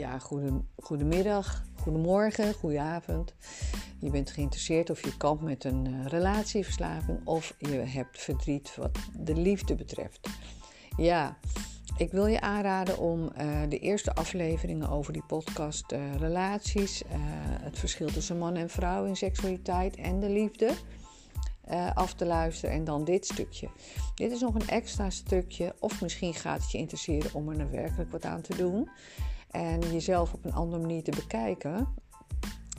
Ja, goede, goedemiddag, goedemorgen, goedenavond. Je bent geïnteresseerd of je kampt met een uh, relatieverslaving of je hebt verdriet wat de liefde betreft. Ja, ik wil je aanraden om uh, de eerste afleveringen over die podcast uh, relaties, het verschil tussen man en vrouw in seksualiteit en de liefde af te luisteren en dan dit stukje. Dit is nog een extra stukje of misschien gaat het je interesseren om er nou werkelijk wat aan te doen en jezelf op een andere manier te bekijken.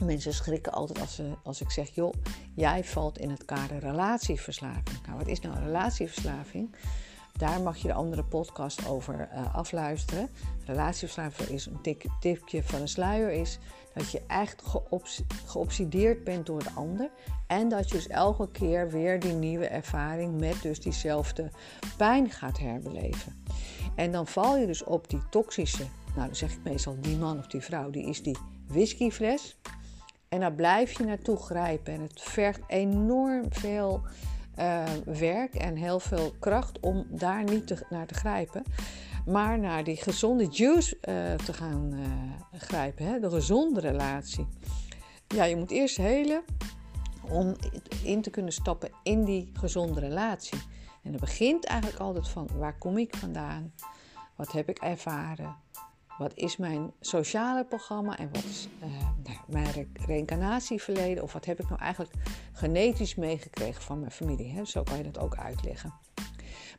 Mensen schrikken altijd als, ze, als ik zeg, joh, jij valt in het kader relatieverslaving. Nou, wat is nou relatieverslaving? Daar mag je de andere podcast over uh, afluisteren. Relatieverslaving is een tik, tipje van een sluier is dat je echt geobs geobsedeerd bent door de ander. En dat je dus elke keer weer die nieuwe ervaring met dus diezelfde pijn gaat herbeleven. En dan val je dus op die toxische nou, dan zeg ik meestal die man of die vrouw, die is die whiskyfles. En daar blijf je naartoe grijpen. En het vergt enorm veel uh, werk en heel veel kracht om daar niet naar te grijpen. Maar naar die gezonde juice uh, te gaan uh, grijpen. Hè? De gezonde relatie. Ja, je moet eerst helen om in te kunnen stappen in die gezonde relatie. En dat begint eigenlijk altijd van waar kom ik vandaan? Wat heb ik ervaren? Wat is mijn sociale programma en wat is uh, nou, mijn reïncarnatieverleden? Of wat heb ik nou eigenlijk genetisch meegekregen van mijn familie? Hè? Zo kan je dat ook uitleggen.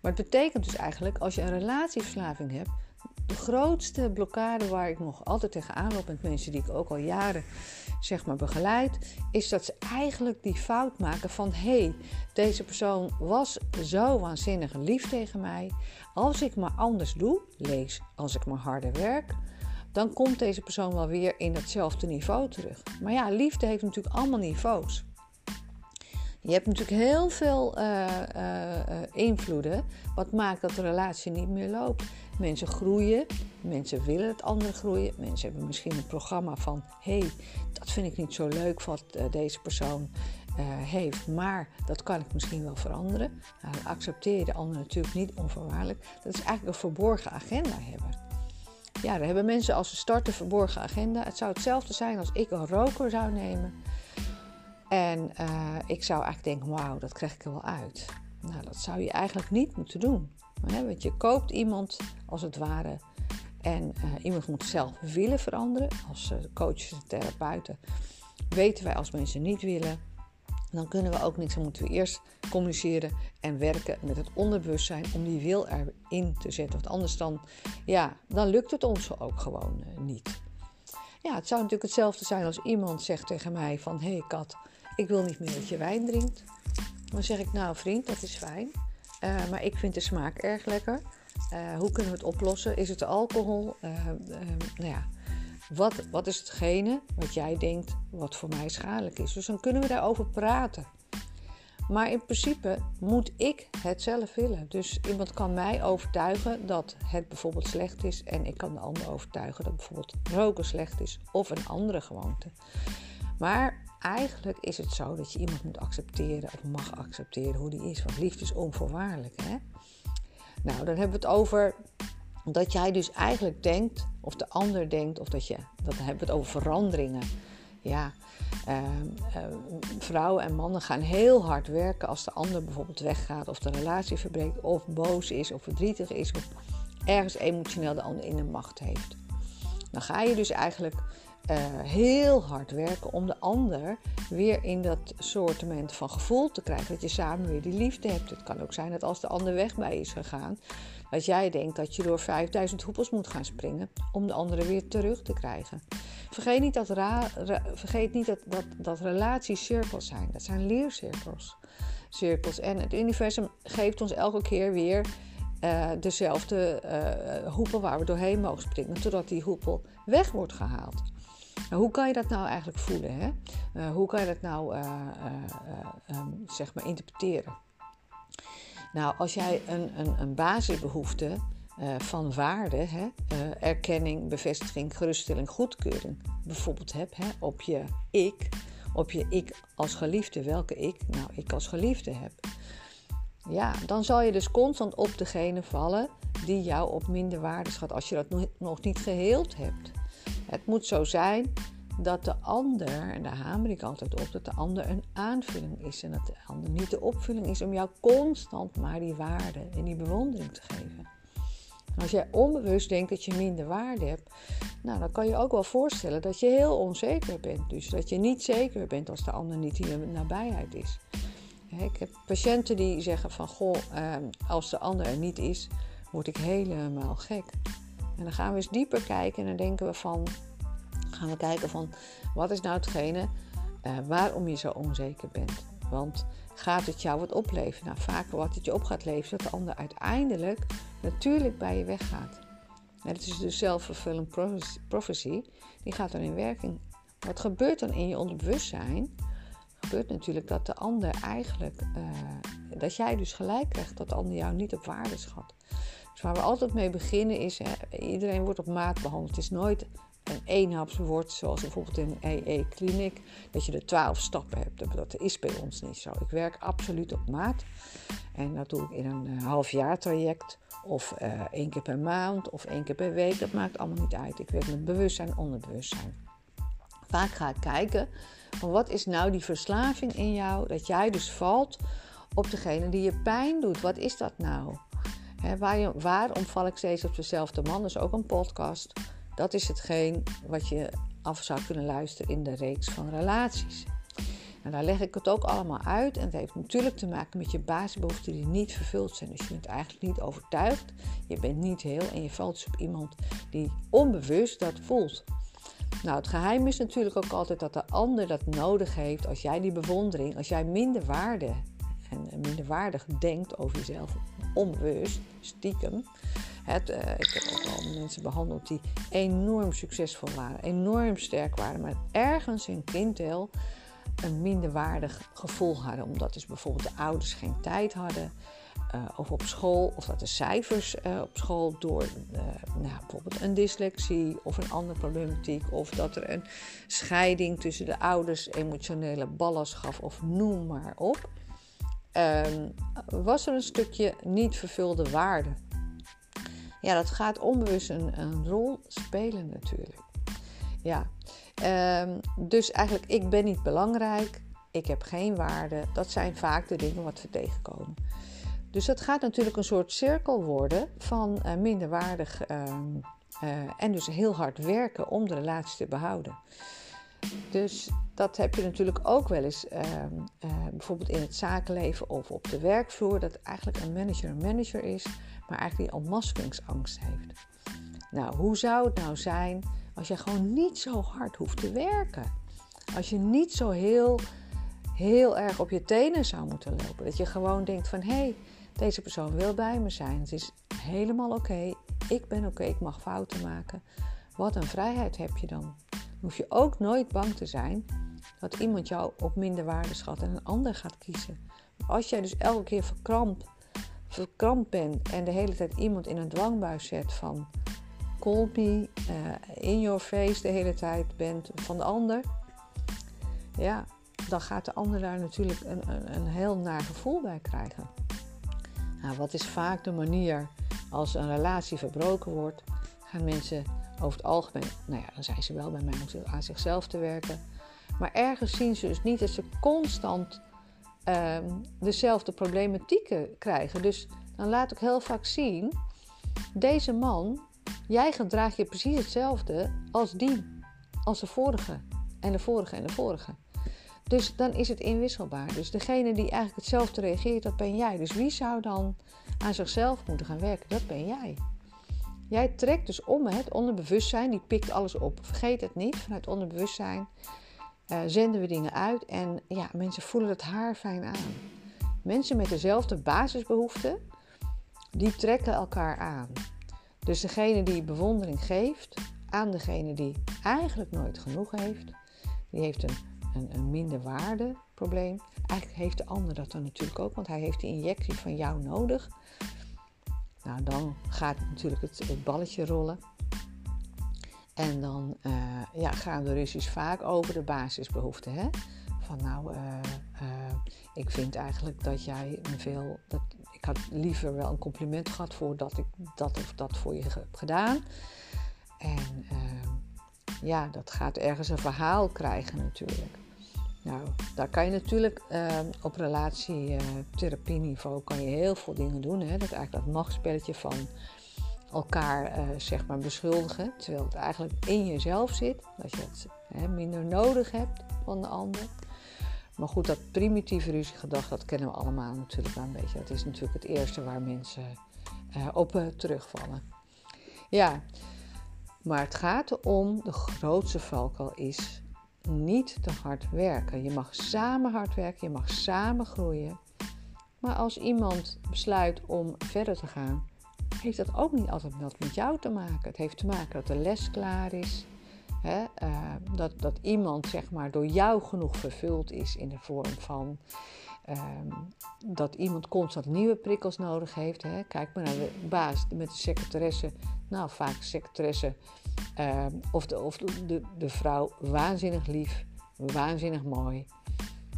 Maar het betekent dus eigenlijk, als je een relatieverslaving hebt, de grootste blokkade waar ik nog altijd tegenaan loop met mensen die ik ook al jaren zeg maar begeleid, is dat ze eigenlijk die fout maken van hé, hey, deze persoon was zo waanzinnig lief tegen mij. Als ik maar anders doe, lees als ik maar harder werk, dan komt deze persoon wel weer in datzelfde niveau terug. Maar ja, liefde heeft natuurlijk allemaal niveaus. Je hebt natuurlijk heel veel uh, uh, invloeden wat maakt dat de relatie niet meer loopt. Mensen groeien, mensen willen het andere groeien. Mensen hebben misschien een programma van: hé, hey, dat vind ik niet zo leuk wat deze persoon heeft, maar dat kan ik misschien wel veranderen. Nou, dan accepteer je de ander natuurlijk niet onvoorwaardelijk. Dat is eigenlijk een verborgen agenda hebben. Ja, daar hebben mensen als ze starten verborgen agenda. Het zou hetzelfde zijn als ik een roker zou nemen en uh, ik zou eigenlijk denken, wauw, dat krijg ik er wel uit. Nou, dat zou je eigenlijk niet moeten doen. Hè? Want je koopt iemand als het ware en uh, iemand moet zelf willen veranderen. Als uh, coaches en therapeuten weten wij als mensen niet willen, dan kunnen we ook niks. Dan moeten we eerst communiceren en werken met het onderbewustzijn om die wil erin te zetten. Want anders dan, ja, dan lukt het ons ook gewoon niet. Ja, het zou natuurlijk hetzelfde zijn als iemand zegt tegen mij van... hé hey kat, ik wil niet meer dat je wijn drinkt. Dan zeg ik, nou vriend, dat is fijn. Uh, maar ik vind de smaak erg lekker. Uh, hoe kunnen we het oplossen? Is het alcohol? Uh, nou ja, wat, wat is hetgene wat jij denkt wat voor mij schadelijk is? Dus dan kunnen we daarover praten. Maar in principe moet ik het zelf willen. Dus iemand kan mij overtuigen dat het bijvoorbeeld slecht is. En ik kan de ander overtuigen dat bijvoorbeeld roken slecht is. Of een andere gewoonte. Maar eigenlijk is het zo dat je iemand moet accepteren of mag accepteren hoe die is. Want liefde is onvoorwaardelijk. Hè? Nou, dan hebben we het over dat jij dus eigenlijk denkt, of de ander denkt, of dat je, dat hebben we het over veranderingen. Ja, uh, uh, vrouwen en mannen gaan heel hard werken als de ander bijvoorbeeld weggaat, of de relatie verbreekt, of boos is, of verdrietig is, of ergens emotioneel de ander in de macht heeft. Dan ga je dus eigenlijk uh, heel hard werken om de ander weer in dat soortement van gevoel te krijgen. Dat je samen weer die liefde hebt. Het kan ook zijn dat als de ander weg bij is gegaan, dat jij denkt dat je door 5000 hoepels moet gaan springen om de andere weer terug te krijgen. Vergeet niet dat, ra, vergeet niet dat, dat, dat relaties cirkels zijn. Dat zijn leercirkels. Cirkels. En het universum geeft ons elke keer weer uh, dezelfde uh, hoepel waar we doorheen mogen springen, totdat die hoepel weg wordt gehaald. Nou, hoe kan je dat nou eigenlijk voelen? Hè? Uh, hoe kan je dat nou uh, uh, um, zeg maar interpreteren? Nou, als jij een, een, een basisbehoefte van waarde, hè, erkenning, bevestiging, geruststelling, goedkeuring, bijvoorbeeld hebt hè, op je ik, op je ik als geliefde, welke ik? Nou, ik als geliefde heb. Ja, dan zal je dus constant op degene vallen die jou op minder waarde schat als je dat nog niet geheeld hebt. Het moet zo zijn dat de ander, en daar hamer ik altijd op, dat de ander een aanvulling is en dat de ander niet de opvulling is om jou constant maar die waarde en die bewondering te geven. als jij onbewust denkt dat je minder waarde hebt, nou, dan kan je ook wel voorstellen dat je heel onzeker bent. Dus dat je niet zeker bent als de ander niet in je nabijheid is. Ik heb patiënten die zeggen van, goh, ehm, als de ander er niet is, word ik helemaal gek. En dan gaan we eens dieper kijken en dan denken we van, gaan we kijken van, wat is nou hetgene uh, waarom je zo onzeker bent? Want gaat het jou wat opleveren? Nou, vaker wat het je op gaat leveren, dat de ander uiteindelijk natuurlijk bij je weggaat. Het is dus self-fulfilling prophecy, die gaat dan in werking. Wat gebeurt dan in je onderbewustzijn? Gebeurt natuurlijk dat de ander eigenlijk, uh, dat jij dus gelijk krijgt dat de ander jou niet op waarde schat. Waar we altijd mee beginnen is, hè, iedereen wordt op maat behandeld. Het is nooit een eenhapswoord, zoals bijvoorbeeld in een EE-kliniek, dat je de twaalf stappen hebt. Dat is bij ons niet zo. Ik werk absoluut op maat. En dat doe ik in een uh, half jaar traject, of uh, één keer per maand, of één keer per week. Dat maakt allemaal niet uit. Ik werk met bewustzijn en onderbewustzijn. Vaak ga ik kijken van wat is nou die verslaving in jou, dat jij dus valt op degene die je pijn doet. Wat is dat nou? Waar, waarom val ik steeds op dezelfde man? Is ook een podcast. Dat is hetgeen wat je af zou kunnen luisteren in de reeks van relaties. En daar leg ik het ook allemaal uit. En het heeft natuurlijk te maken met je basisbehoeften die niet vervuld zijn. Dus je bent eigenlijk niet overtuigd. Je bent niet heel. En je valt dus op iemand die onbewust dat voelt. Nou, het geheim is natuurlijk ook altijd dat de ander dat nodig heeft. Als jij die bewondering, als jij minder waarde en minderwaardig denkt over jezelf, onbewust, stiekem. Het, uh, ik heb ook al mensen behandeld die enorm succesvol waren, enorm sterk waren, maar ergens in kindheel een minderwaardig gevoel hadden. Omdat dus bijvoorbeeld de ouders geen tijd hadden. Uh, of op school, of dat de cijfers uh, op school door nou, bijvoorbeeld een dyslexie of een andere problematiek, of dat er een scheiding tussen de ouders emotionele ballast gaf, of noem maar op um, was er een stukje niet vervulde waarde. Ja, dat gaat onbewust een, rol spelen natuurlijk. Ja, um, dus eigenlijk ik ben niet belangrijk, ik heb geen waarde. Dat zijn vaak de dingen wat we tegenkomen. Dus dat gaat natuurlijk een soort cirkel worden van uh, minderwaardig uh, uh, en dus heel hard werken om de relatie te behouden. Dus dat heb je natuurlijk ook wel eens, uh, uh, bijvoorbeeld in het zakenleven of op de werkvloer, dat eigenlijk een manager een manager is, maar eigenlijk die ontmaskeringsangst heeft. Nou, hoe zou het nou zijn als je gewoon niet zo hard hoeft te werken? Als je niet zo heel, heel erg op je tenen zou moeten lopen. Dat je gewoon denkt van, hé, hey, deze persoon wil bij me zijn. Het is helemaal oké. Ik ben oké, ik mag fouten maken. Wat een vrijheid heb je dan hoef je ook nooit bang te zijn dat iemand jou op minder waarde schat en een ander gaat kiezen. Als jij dus elke keer verkrampt, verkrampt bent en de hele tijd iemand in een dwangbuis zet van call me, uh, in your face de hele tijd bent van de ander, ja, dan gaat de ander daar natuurlijk een, een, een heel naar gevoel bij krijgen. Nou, wat is vaak de manier als een relatie verbroken wordt, gaan mensen over het algemeen, nou ja, dan zijn ze wel bij mij om aan zichzelf te werken. Maar ergens zien ze dus niet dat ze constant ehm, dezelfde problematieken krijgen. Dus dan laat ik heel vaak zien, deze man, jij gedraagt je precies hetzelfde als die, als de vorige en de vorige en de vorige. Dus dan is het inwisselbaar. Dus degene die eigenlijk hetzelfde reageert, dat ben jij. Dus wie zou dan aan zichzelf moeten gaan werken? Dat ben jij. Jij trekt dus om het onderbewustzijn, die pikt alles op. Vergeet het niet, vanuit onderbewustzijn uh, zenden we dingen uit en ja, mensen voelen het haar fijn aan. Mensen met dezelfde basisbehoeften, die trekken elkaar aan. Dus degene die bewondering geeft aan degene die eigenlijk nooit genoeg heeft, die heeft een, een, een minder waarde probleem. Eigenlijk heeft de ander dat dan natuurlijk ook, want hij heeft die injectie van jou nodig. Nou, dan gaat natuurlijk het, balletje rollen. En dan uh, ja, gaan de ruzies vaak over de basisbehoeften. Hè? Van nou, uh, uh, ik vind eigenlijk dat jij me veel. Dat, ik had liever wel een compliment gehad voordat ik dat of dat voor je heb gedaan. En ja, dat gaat ergens een verhaal krijgen natuurlijk. Nou, daar kan je natuurlijk uh, op relatietherapieniveau kan je heel veel dingen doen. Hè? Dat eigenlijk dat machtspelletje van elkaar uh, zeg maar beschuldigen. Terwijl het eigenlijk in jezelf zit. Dat je het hè, minder nodig hebt van de ander. Maar goed, dat primitieve ruziegedrag, dat kennen we allemaal natuurlijk wel een beetje. Dat is natuurlijk het eerste waar mensen uh, op uh, terugvallen. Ja, maar het gaat erom, de grootste valkuil is niet te hard werken. Je mag samen hard werken, je mag samen groeien. Maar als iemand besluit om verder te gaan, heeft dat ook niet altijd wat met jou te maken. Het heeft te maken dat de les klaar is. Uh, dat, dat iemand zeg maar, door jou genoeg vervuld is in de vorm van um, dat iemand constant nieuwe prikkels nodig heeft. Hè? Kijk maar naar de baas met de secretaresse. Nou, vaak secretaresse um, of, de, of de, de vrouw waanzinnig lief, waanzinnig mooi.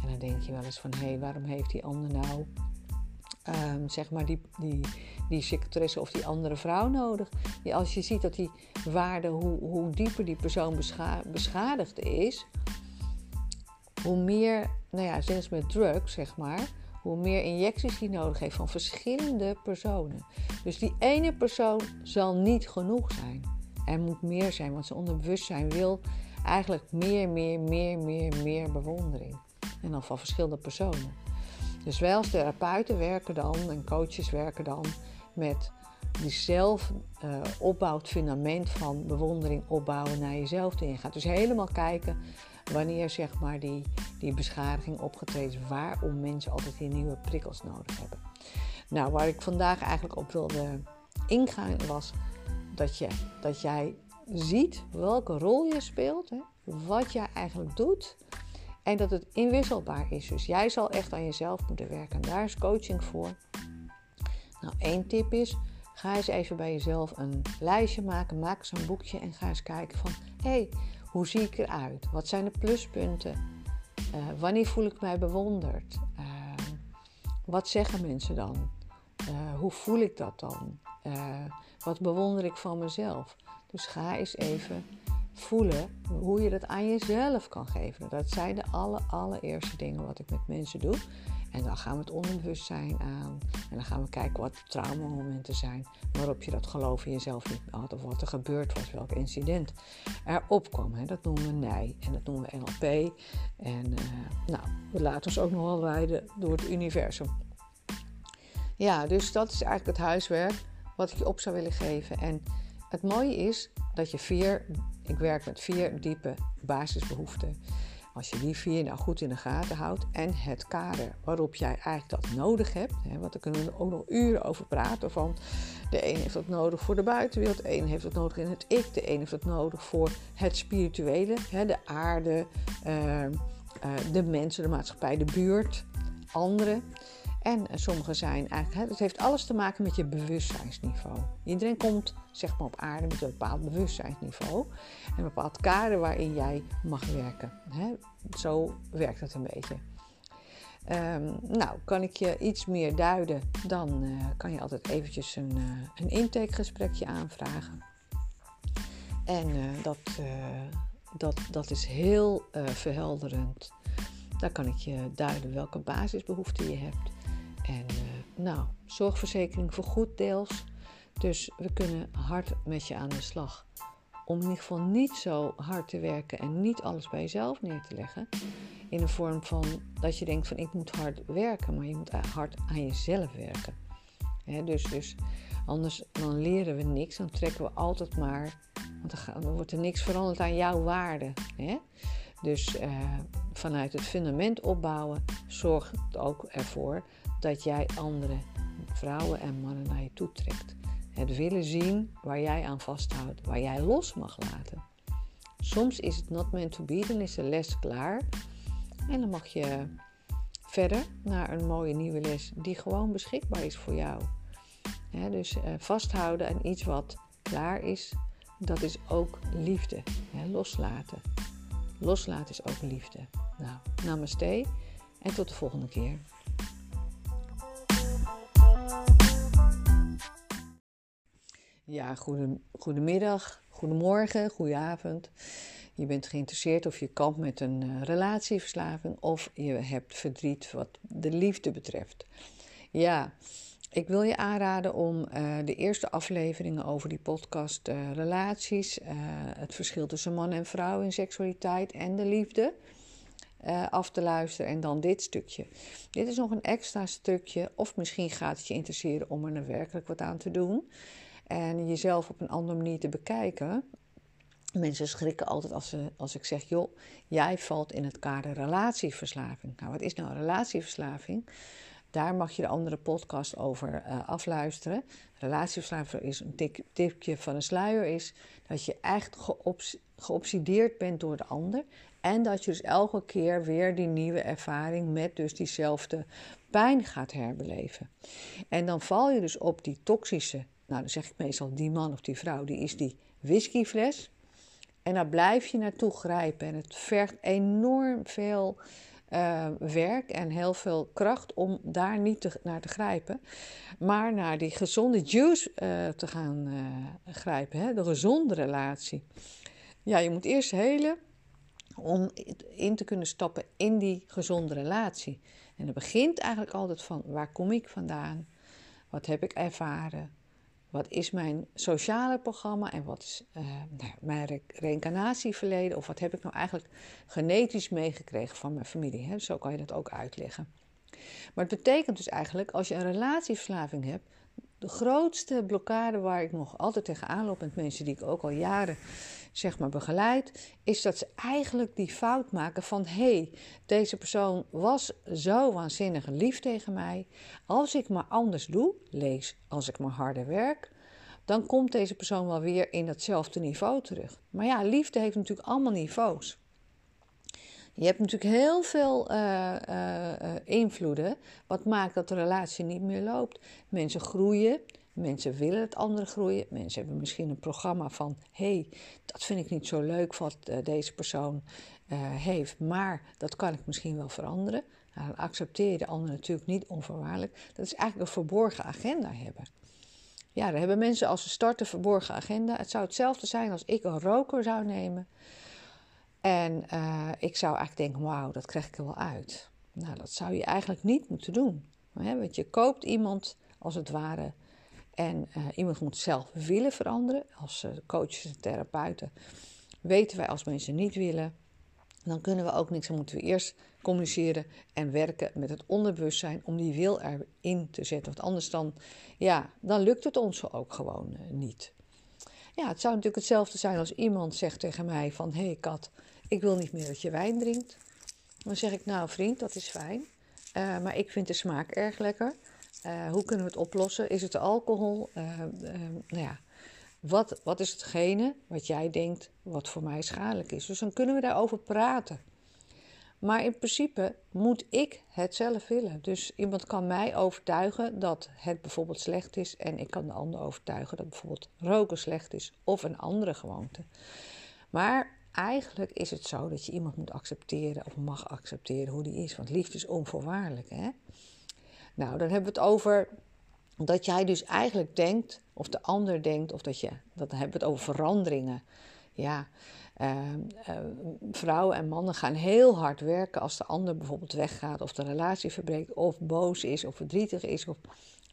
En dan denk je wel eens van, hé, hey, waarom heeft die ander nou, um, zeg maar, die, die, die secretaresse of die andere vrouw nodig? Als je ziet dat die waarde, hoe, hoe dieper die persoon bescha beschadigd is, hoe meer, nou ja, zelfs met drugs, zeg maar, hoe meer injecties hij nodig heeft van verschillende personen. Dus die ene persoon zal niet genoeg zijn. Er moet meer zijn, want zijn onderbewustzijn wil eigenlijk meer, meer, meer, meer, meer bewondering. En dan van verschillende personen. Dus wij als therapeuten werken dan en coaches werken dan met die zelf uh, opbouwt fundament van bewondering opbouwen naar jezelf toe. Je gaat dus helemaal kijken wanneer zeg maar die, die beschadiging opgetreden is, waarom mensen altijd die nieuwe prikkels nodig hebben. Nou, waar ik vandaag eigenlijk op wilde ingaan was dat, je, dat jij ziet welke rol je speelt, hè, wat jij eigenlijk doet en dat het inwisselbaar is. Dus jij zal echt aan jezelf moeten werken. Daar is coaching voor. Nou, één tip is, ga eens even bij jezelf een lijstje maken. Maak zo'n boekje en ga eens kijken van... hé, hey, hoe zie ik eruit? Wat zijn de pluspunten? Uh, wanneer voel ik mij bewonderd? Uh, wat zeggen mensen dan? Uh, hoe voel ik dat dan? wat bewonder ik van mezelf? Dus ga eens even voelen hoe je dat aan jezelf kan geven. Dat zijn de aller, allereerste dingen wat ik met mensen doe. En dan gaan we het onbewustzijn aan. En dan gaan we kijken wat de traumamomenten zijn. Waarop je dat geloof in jezelf niet had. Of wat er gebeurd was, welk incident er opkwam. Hè. Dat noemen we NIJ. En dat noemen we NLP. En uh, nou, we laten ons ook nog wel leiden door het universum. Ja, dus dat is eigenlijk het huiswerk wat ik je op zou willen geven. En het mooie is dat je vier, ik werk met vier diepe basisbehoeften. Als je die vier nou goed in de gaten houdt en het kader waarop jij eigenlijk dat nodig hebt, hè, want daar kunnen we ook nog uren over praten. Van de een heeft dat nodig voor de buitenwereld, de een heeft dat nodig in het ik, de een heeft dat nodig voor het spirituele, hè, de aarde, uh, uh, de mensen, de maatschappij, de buurt, anderen. En sommige zijn eigenlijk, het heeft alles te maken met je bewustzijnsniveau. Iedereen komt zeg maar op aarde met een bepaald bewustzijnsniveau. En een bepaald kader waarin jij mag werken. Zo werkt het een beetje. Um, nou, kan ik je iets meer duiden, dan uh, kan je altijd eventjes een, uh, een intakegesprekje aanvragen. En uh, dat, dat, dat is heel verhelderend. Daar kan ik je duiden welke basisbehoeften je hebt. En nou, zorgverzekering vergoed deels. Dus we kunnen hard met je aan de slag. Om in ieder geval niet zo hard te werken en niet alles bij jezelf neer te leggen. In de vorm van dat je denkt van ik moet hard werken, maar je moet hard aan jezelf werken. dus, dus anders dan leren we niks, dan trekken we altijd maar, want dan, wordt er niks veranderd aan jouw waarde. Dus uh, vanuit het fundament opbouwen zorgt ook ervoor dat jij andere vrouwen en mannen naar je toe trekt. Het willen zien waar jij aan vasthoudt, waar jij los mag laten. Soms is het not meant to be, dan is de les klaar. En dan mag je verder naar een mooie nieuwe les die gewoon beschikbaar is voor jou. dus eh, vasthouden aan iets wat klaar is, dat is ook liefde. loslaten. Loslaten is ook liefde. Nou, namaste en tot de volgende keer. Ja, goede, goedemiddag, goedemorgen, goedenavond. Je bent geïnteresseerd of je kampt met een uh, relatieverslaving of je hebt verdriet wat de liefde betreft. Ja, ik wil je aanraden om uh, de eerste afleveringen over die podcast uh, relaties, het verschil tussen man en vrouw in seksualiteit en de liefde af te luisteren en dan dit stukje. Dit is nog een extra stukje of misschien gaat het je interesseren om er werkelijk wat aan te doen en jezelf op een andere manier te bekijken. Mensen schrikken altijd als, ze, als ik zeg, joh, jij valt in het kader relatieverslaving. Nou, wat is nou relatieverslaving? Daar mag je de andere podcast over uh, afluisteren. Relatieverslaving is een tik, tipje van een sluier, is dat je echt geobs, geobsedeerd bent door de ander. En dat je dus elke keer weer die nieuwe ervaring met dus diezelfde pijn gaat herbeleven. En dan val je dus op die toxische, nou dan zeg ik meestal die man of die vrouw, die is die whiskyfles. En daar blijf je naartoe grijpen. En het vergt enorm veel uh, werk en heel veel kracht om daar niet naar te grijpen. Maar naar die gezonde juice uh, te gaan uh, grijpen. Hè? De gezonde relatie. Ja, je moet eerst helen om in te kunnen stappen in die gezonde relatie. En dat begint eigenlijk altijd van waar kom ik vandaan? Wat heb ik ervaren? Wat is mijn sociale programma en wat is uh, nou, mijn re reïncarnatieverleden? Of wat heb ik nou eigenlijk genetisch meegekregen van mijn familie? Hè? Zo kan je dat ook uitleggen. Maar het betekent dus eigenlijk, als je een relatieverslaving hebt, de grootste blokkade waar ik nog altijd tegenaan loop met mensen die ik ook al jaren zeg maar begeleid, is dat ze eigenlijk die fout maken van hé, hey, deze persoon was zo waanzinnig lief tegen mij. Als ik maar anders doe, lees als ik maar harder werk, dan komt deze persoon wel weer in datzelfde niveau terug. Maar ja, liefde heeft natuurlijk allemaal niveaus. Je hebt natuurlijk heel veel uh, uh, invloeden wat maakt dat de relatie niet meer loopt. Mensen groeien, mensen willen het andere groeien. Mensen hebben misschien een programma van: hey, dat vind ik niet zo leuk wat deze persoon heeft, maar dat kan ik misschien wel veranderen. Nou, dan accepteer je de ander natuurlijk niet onvoorwaardelijk. Dat is eigenlijk een verborgen agenda hebben. Ja, daar hebben mensen als ze starten verborgen agenda. Het zou hetzelfde zijn als ik een roker zou nemen en uh, ik zou eigenlijk denken, wauw, dat krijg ik er wel uit. Nou, dat zou je eigenlijk niet moeten doen. Hè? Want je koopt iemand als het ware en uh, iemand moet zelf willen veranderen. Als uh, coaches en therapeuten weten wij als mensen niet willen, dan kunnen we ook niks. Dan moeten we eerst communiceren en werken met het onderbewustzijn om die wil erin te zetten. Want anders dan, ja, dan lukt het ons ook gewoon niet. Ja, het zou natuurlijk hetzelfde zijn als iemand zegt tegen mij van... hé hey kat, ik wil niet meer dat je wijn drinkt. Dan zeg ik, nou vriend, dat is fijn. Maar ik vind de smaak erg lekker. Uh, hoe kunnen we het oplossen? Is het alcohol? Uh, nou ja, wat, wat is hetgene wat jij denkt wat voor mij schadelijk is? Dus dan kunnen we daarover praten. Maar in principe moet ik het zelf willen. Dus iemand kan mij overtuigen dat het bijvoorbeeld slecht is. En ik kan de ander overtuigen dat bijvoorbeeld roken slecht is. Of een andere gewoonte. Maar eigenlijk is het zo dat je iemand moet accepteren of mag accepteren hoe die is. Want liefde is onvoorwaardelijk. Hè? Nou, dan hebben we het over dat jij dus eigenlijk denkt, of de ander denkt, of dat je, dat hebben we het over veranderingen. Ja, uh, uh, vrouwen en mannen gaan heel hard werken als de ander bijvoorbeeld weggaat, of de relatie verbreekt, of boos is, of verdrietig is, of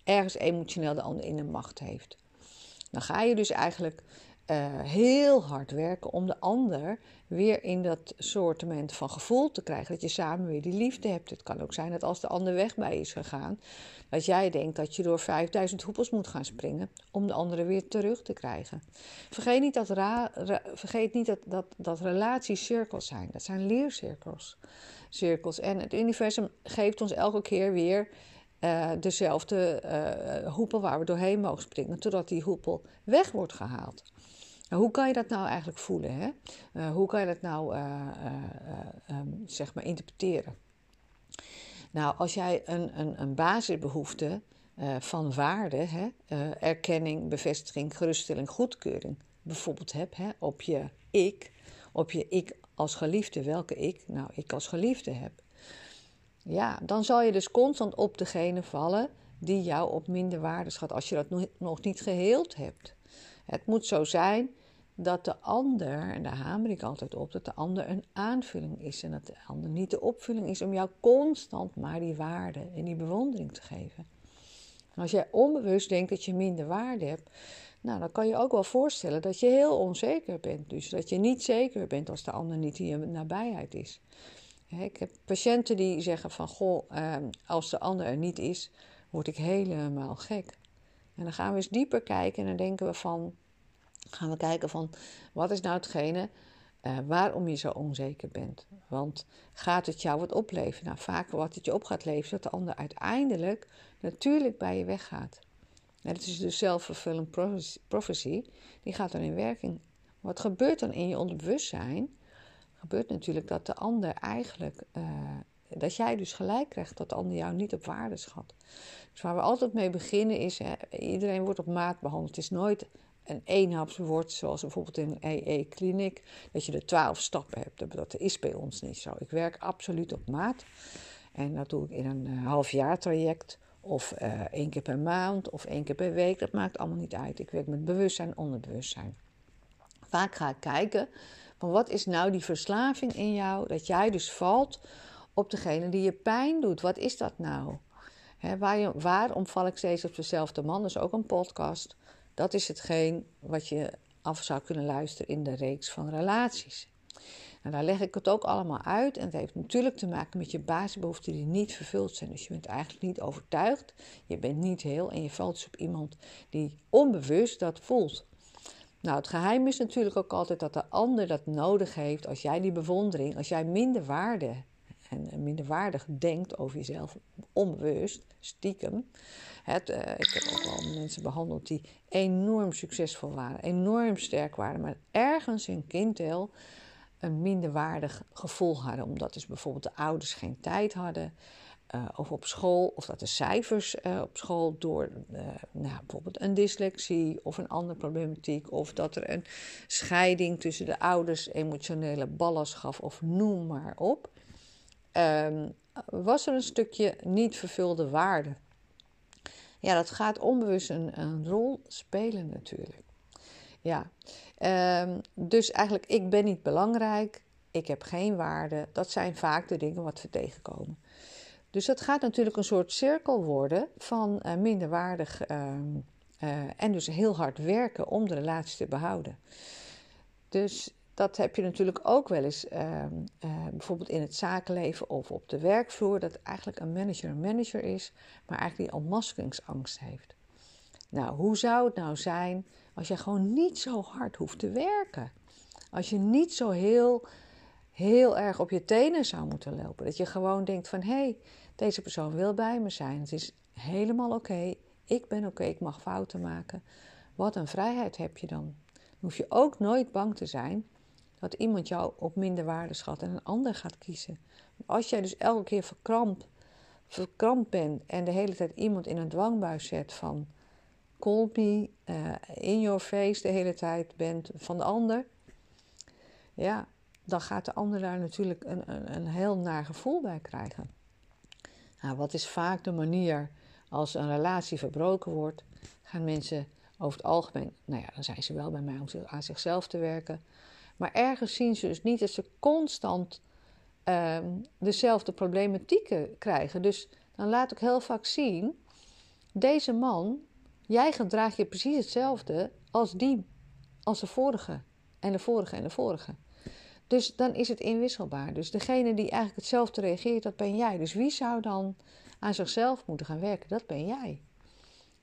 ergens emotioneel de ander in de macht heeft. Dan ga je dus eigenlijk uh, heel hard werken om de ander weer in dat soortement van gevoel te krijgen. Dat je samen weer die liefde hebt. Het kan ook zijn dat als de ander weg bij is gegaan, dat jij denkt dat je door 5000 hoepels moet gaan springen om de andere weer terug te krijgen. Vergeet niet dat, ra, vergeet niet dat, dat, dat zijn. Dat zijn leercirkels. Cirkels. En het universum geeft ons elke keer weer uh, dezelfde uh, hoepel waar we doorheen mogen springen, totdat die hoepel weg wordt gehaald. Nou, hoe kan je dat nou eigenlijk voelen? Hè? Uh, hoe kan je dat nou uh, uh, um, zeg maar interpreteren? Nou, als jij een, een, een basisbehoefte van waarde, hè, erkenning, bevestiging, geruststelling, goedkeuring, bijvoorbeeld hebt hè, op je ik, op je ik als geliefde, welke ik? Nou, ik als geliefde heb. Ja, dan zal je dus constant op degene vallen die jou op minder waarde schat als je dat nog niet geheeld hebt. Het moet zo zijn dat de ander, en daar hamer ik altijd op, dat de ander een aanvulling is en dat de ander niet de opvulling is om jou constant maar die waarde en die bewondering te geven. En als jij onbewust denkt dat je minder waarde hebt, nou, dan kan je ook wel voorstellen dat je heel onzeker bent. Dus dat je niet zeker bent als de ander niet in je nabijheid is. Ik heb patiënten die zeggen van, goh, ehm, als de ander er niet is, word ik helemaal gek. En dan gaan we eens dieper kijken en dan denken we van, gaan we kijken van, wat is nou hetgene uh, waarom je zo onzeker bent? Want gaat het jou wat opleveren? Nou, vaak wat het je op gaat leveren, dat de ander uiteindelijk natuurlijk bij je weggaat. Het is dus self-fulfilling prophecy, die gaat dan in werking. Wat gebeurt dan in je onderbewustzijn? Gebeurt natuurlijk dat de ander eigenlijk, uh, dat jij dus gelijk krijgt dat de ander jou niet op waarde schat. Dus waar we altijd mee beginnen is, hè, iedereen wordt op maat behandeld. Het is nooit een eenhapswoord, zoals bijvoorbeeld in een EE-kliniek, dat je de twaalf stappen hebt. Dat is bij ons niet zo. Ik werk absoluut op maat. En dat doe ik in een uh, half jaar traject. Of uh, één keer per maand of één keer per week. Dat maakt allemaal niet uit. Ik werk met bewustzijn en onderbewustzijn. Vaak ga ik kijken van wat is nou die verslaving in jou. Dat jij dus valt op degene die je pijn doet. Wat is dat nou? Waar, waarom val ik steeds op dezelfde man? Dat is ook een podcast. Dat is hetgeen wat je af zou kunnen luisteren in de reeks van relaties. En daar leg ik het ook allemaal uit. En het heeft natuurlijk te maken met je basisbehoeften die niet vervuld zijn. Dus je bent eigenlijk niet overtuigd. Je bent niet heel. En je valt dus op iemand die onbewust dat voelt. Nou, het geheim is natuurlijk ook altijd dat de ander dat nodig heeft. Als jij die bewondering, als jij minder waarde en minderwaardig denkt over jezelf, onbewust, stiekem. Het, uh, ik heb ook wel mensen behandeld die enorm succesvol waren, enorm sterk waren, maar ergens in kindheel een minderwaardig gevoel hadden. Omdat dus bijvoorbeeld de ouders geen tijd hadden. Uh, of op school, of dat de cijfers op school door nou, bijvoorbeeld een dyslexie of een andere problematiek, of dat er een scheiding tussen de ouders emotionele ballast gaf, of noem maar op, um, was er een stukje niet vervulde waarde. Ja, dat gaat onbewust een, rol spelen natuurlijk. Ja, um, dus eigenlijk ik ben niet belangrijk, ik heb geen waarde. Dat zijn vaak de dingen wat we tegenkomen. Dus dat gaat natuurlijk een soort cirkel worden van uh, minderwaardig uh, uh, en dus heel hard werken om de relatie te behouden. Dus dat heb je natuurlijk ook wel eens, uh, uh, bijvoorbeeld in het zakenleven of op de werkvloer, dat eigenlijk een manager een manager is, maar eigenlijk die ontmaskeringsangst heeft. Nou, hoe zou het nou zijn als je gewoon niet zo hard hoeft te werken? Als je niet zo heel, heel erg op je tenen zou moeten lopen. Dat je gewoon denkt van, hé, hey, deze persoon wil bij me zijn. Het is helemaal oké. Ik ben oké, ik mag fouten maken. Wat een vrijheid heb je dan. Dan hoef je ook nooit bang te zijn dat iemand jou op minder waarde schat en een ander gaat kiezen. Als jij dus elke keer verkrampt, verkrampt bent en de hele tijd iemand in een dwangbuis zet van call me, uh, in your face de hele tijd bent van de ander, ja, dan gaat de ander daar natuurlijk een, een, een heel naar gevoel bij krijgen. Nou, wat is vaak de manier als een relatie verbroken wordt? Gaan mensen over het algemeen, nou ja, dan zijn ze wel bij mij om aan zichzelf te werken. Maar ergens zien ze dus niet dat ze constant uh, dezelfde problematieken krijgen. Dus dan laat ik heel vaak zien: deze man, jij gedraagt je precies hetzelfde als die, als de vorige, en de vorige en de vorige. Dus dan is het inwisselbaar. Dus degene die eigenlijk hetzelfde reageert, dat ben jij. Dus wie zou dan aan zichzelf moeten gaan werken? Dat ben jij.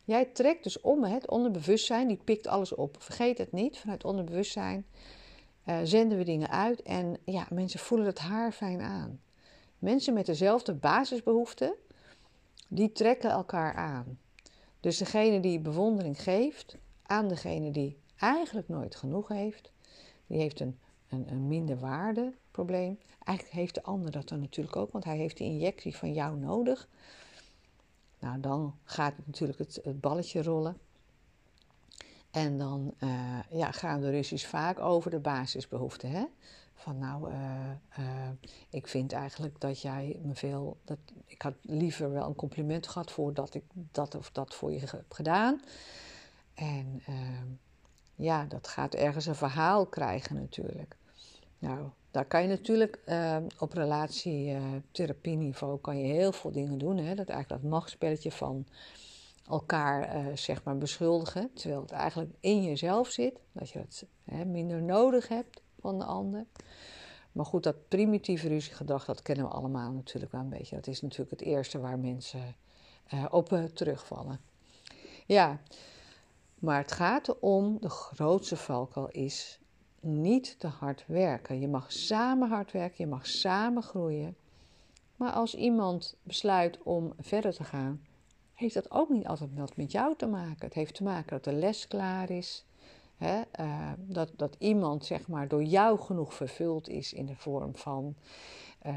Jij trekt dus om het onderbewustzijn, die pikt alles op. Vergeet het niet, vanuit onderbewustzijn uh, zenden we dingen uit en ja, mensen voelen het haar fijn aan. Mensen met dezelfde basisbehoeften, die trekken elkaar aan. Dus degene die bewondering geeft aan degene die eigenlijk nooit genoeg heeft, die heeft een, een, een minder waarde probleem. Eigenlijk heeft de ander dat dan natuurlijk ook, want hij heeft die injectie van jou nodig. Nou, dan gaat natuurlijk het balletje rollen. En dan uh, ja, gaan de ruzies vaak over de basisbehoeften. Hè? Van nou, uh, uh, ik vind eigenlijk dat jij me veel. Dat, ik had liever wel een compliment gehad voor dat ik dat of dat voor je heb gedaan. En ja, dat gaat ergens een verhaal krijgen natuurlijk. Nou, daar kan je natuurlijk uh, op relatietherapieniveau kan je heel veel dingen doen. Hè? Dat eigenlijk dat machtspelletje van elkaar uh, zeg maar beschuldigen, terwijl het eigenlijk in jezelf zit, dat je het hè, minder nodig hebt van de ander. Maar goed, dat primitieve ruziegedrag, dat kennen we allemaal natuurlijk wel een beetje. Dat is natuurlijk het eerste waar mensen uh, op uh, terugvallen. Ja, maar het gaat erom, de grootste valkuil is niet te hard werken. Je mag samen hard werken, je mag samen groeien. Maar als iemand besluit om verder te gaan, heeft dat ook niet altijd wat met jou te maken. Het heeft te maken dat de les klaar is. Hè? Uh, dat, dat iemand zeg maar, door jou genoeg vervuld is in de vorm van uh,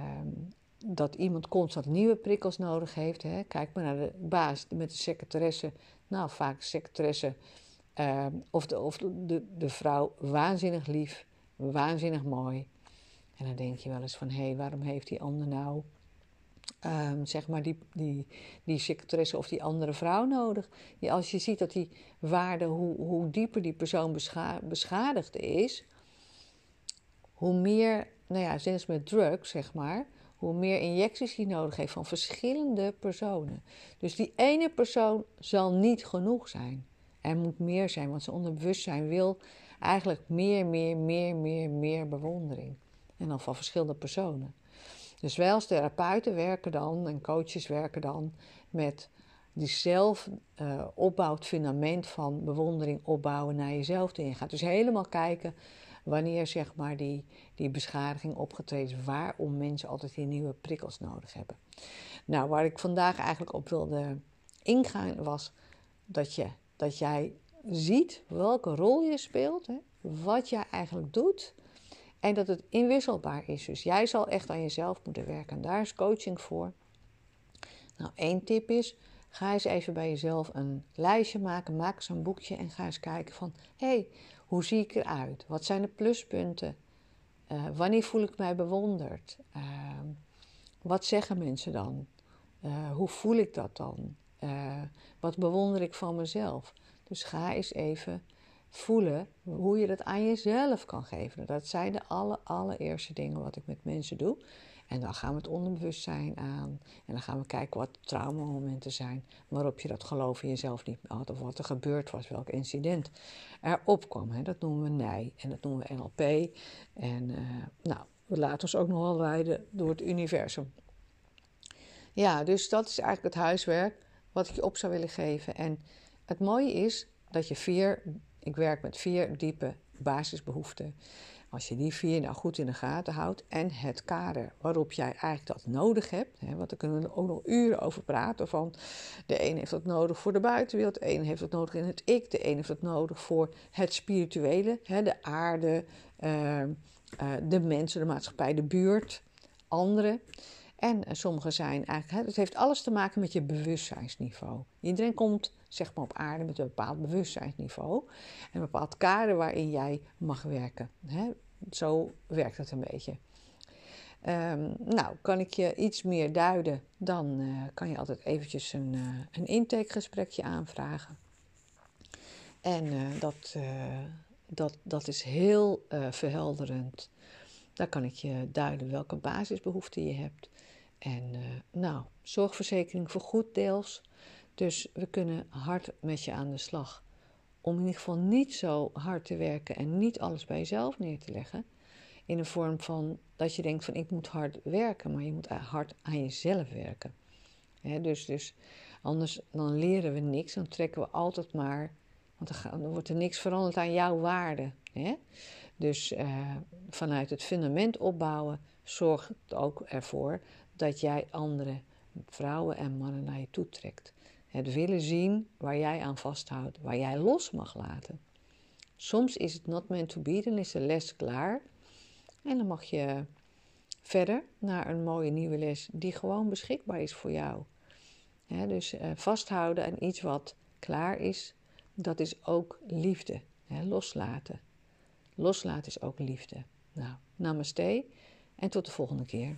dat iemand constant nieuwe prikkels nodig heeft. Hè? Kijk maar naar de baas met de secretaresse. Nou, vaak secretaresse uh, of, de, of de, de vrouw waanzinnig lief, waanzinnig mooi. En dan denk je wel eens van, hé, hey, waarom heeft die ander nou Um, zeg maar die, die, die secretaresse of die andere vrouw nodig. Ja, als je ziet dat die waarde, hoe, hoe dieper die persoon bescha beschadigd is, hoe meer, nou ja, zelfs met drugs, zeg maar, hoe meer injecties hij nodig heeft van verschillende personen. Dus die ene persoon zal niet genoeg zijn. Er moet meer zijn, want zijn onderbewustzijn wil eigenlijk meer, meer, meer, meer, meer bewondering. En dan van verschillende personen. Dus wij als therapeuten werken dan en coaches werken dan met die zelf uh, opbouwt fundament van bewondering opbouwen naar jezelf toe. Gaat dus helemaal kijken wanneer zeg maar die, die beschadiging opgetreden is, waarom mensen altijd die nieuwe prikkels nodig hebben. Nou, waar ik vandaag eigenlijk op wilde ingaan was dat, je, dat jij ziet welke rol je speelt, hè, wat jij eigenlijk doet en dat het inwisselbaar is. Dus jij zal echt aan jezelf moeten werken. En daar is coaching voor. Nou, één tip is: ga eens even bij jezelf een lijstje maken. Maak eens een boekje en ga eens kijken van: hé, hey, hoe zie ik eruit? Wat zijn de pluspunten? Uh, wanneer voel ik mij bewonderd? Uh, wat zeggen mensen dan? Uh, hoe voel ik dat dan? Eh, wat bewonder ik van mezelf? Dus ga eens even voelen hoe je dat aan jezelf kan geven. Dat zijn de alle, allereerste dingen wat ik met mensen doe. En dan gaan we het onderbewustzijn aan. En dan gaan we kijken wat traumamomenten zijn waarop je dat geloof in jezelf niet had. Of wat er gebeurd was, welk incident er opkwam. Dat noemen we NEI en dat noemen we NLP. En uh, nou, we laten ons ook nog wel leiden door het universum. Ja, dus dat is eigenlijk het huiswerk wat ik je op zou willen geven. En het mooie is dat je vier ik werk met vier diepe basisbehoeften. Als je die vier nou goed in de gaten houdt en het kader waarop jij eigenlijk dat nodig hebt, hè, want daar kunnen we ook nog uren over praten. Van de een heeft dat nodig voor de buitenwereld, de een heeft dat nodig in het ik, de een heeft dat nodig voor het spirituele, hè, de aarde, uh, uh, de mensen, de maatschappij, de buurt, anderen. En uh, sommige zijn eigenlijk, het heeft alles te maken met je bewustzijnsniveau. Iedereen komt zeg maar op aarde met een bepaald bewustzijnsniveau. En een bepaald kader waarin jij mag werken. Hè? Zo werkt het een beetje. Um, nou, kan ik je iets meer duiden, dan uh, kan je altijd eventjes een, uh, een intakegesprekje aanvragen. En uh, dat, dat, dat is heel verhelderend. Daar kan ik je duiden welke basisbehoeften je hebt. En nou, zorgverzekering vergoed deels. Dus we kunnen hard met je aan de slag. Om in ieder geval niet zo hard te werken en niet alles bij jezelf neer te leggen. In de vorm van dat je denkt van ik moet hard werken, maar je moet hard aan jezelf werken. dus, dus anders dan leren we niks, dan trekken we altijd maar, want dan, wordt er niks veranderd aan jouw waarde. Dus uh, vanuit het fundament opbouwen zorgt ook ervoor dat jij andere vrouwen en mannen naar je toe trekt. Het willen zien waar jij aan vasthoudt, waar jij los mag laten. Soms is het not meant to be, dan is de les klaar. En dan mag je verder naar een mooie nieuwe les die gewoon beschikbaar is voor jou. dus uh, vasthouden aan iets wat klaar is, dat is ook liefde. loslaten. Loslaten is ook liefde. Nou, namaste en tot de volgende keer.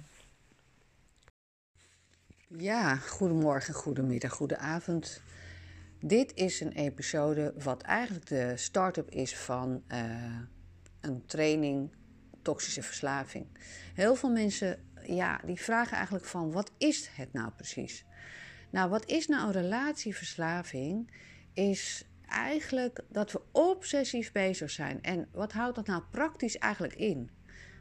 Ja, goedemorgen, goedemiddag, goedenavond. Dit is een episode wat eigenlijk de start-up is van uh, een training toxische verslaving. Heel veel mensen ja, die vragen eigenlijk van wat is het nou precies? Nou, wat is nou een relatieverslaving? Is eigenlijk dat we obsessief bezig zijn. En wat houdt dat nou praktisch eigenlijk in?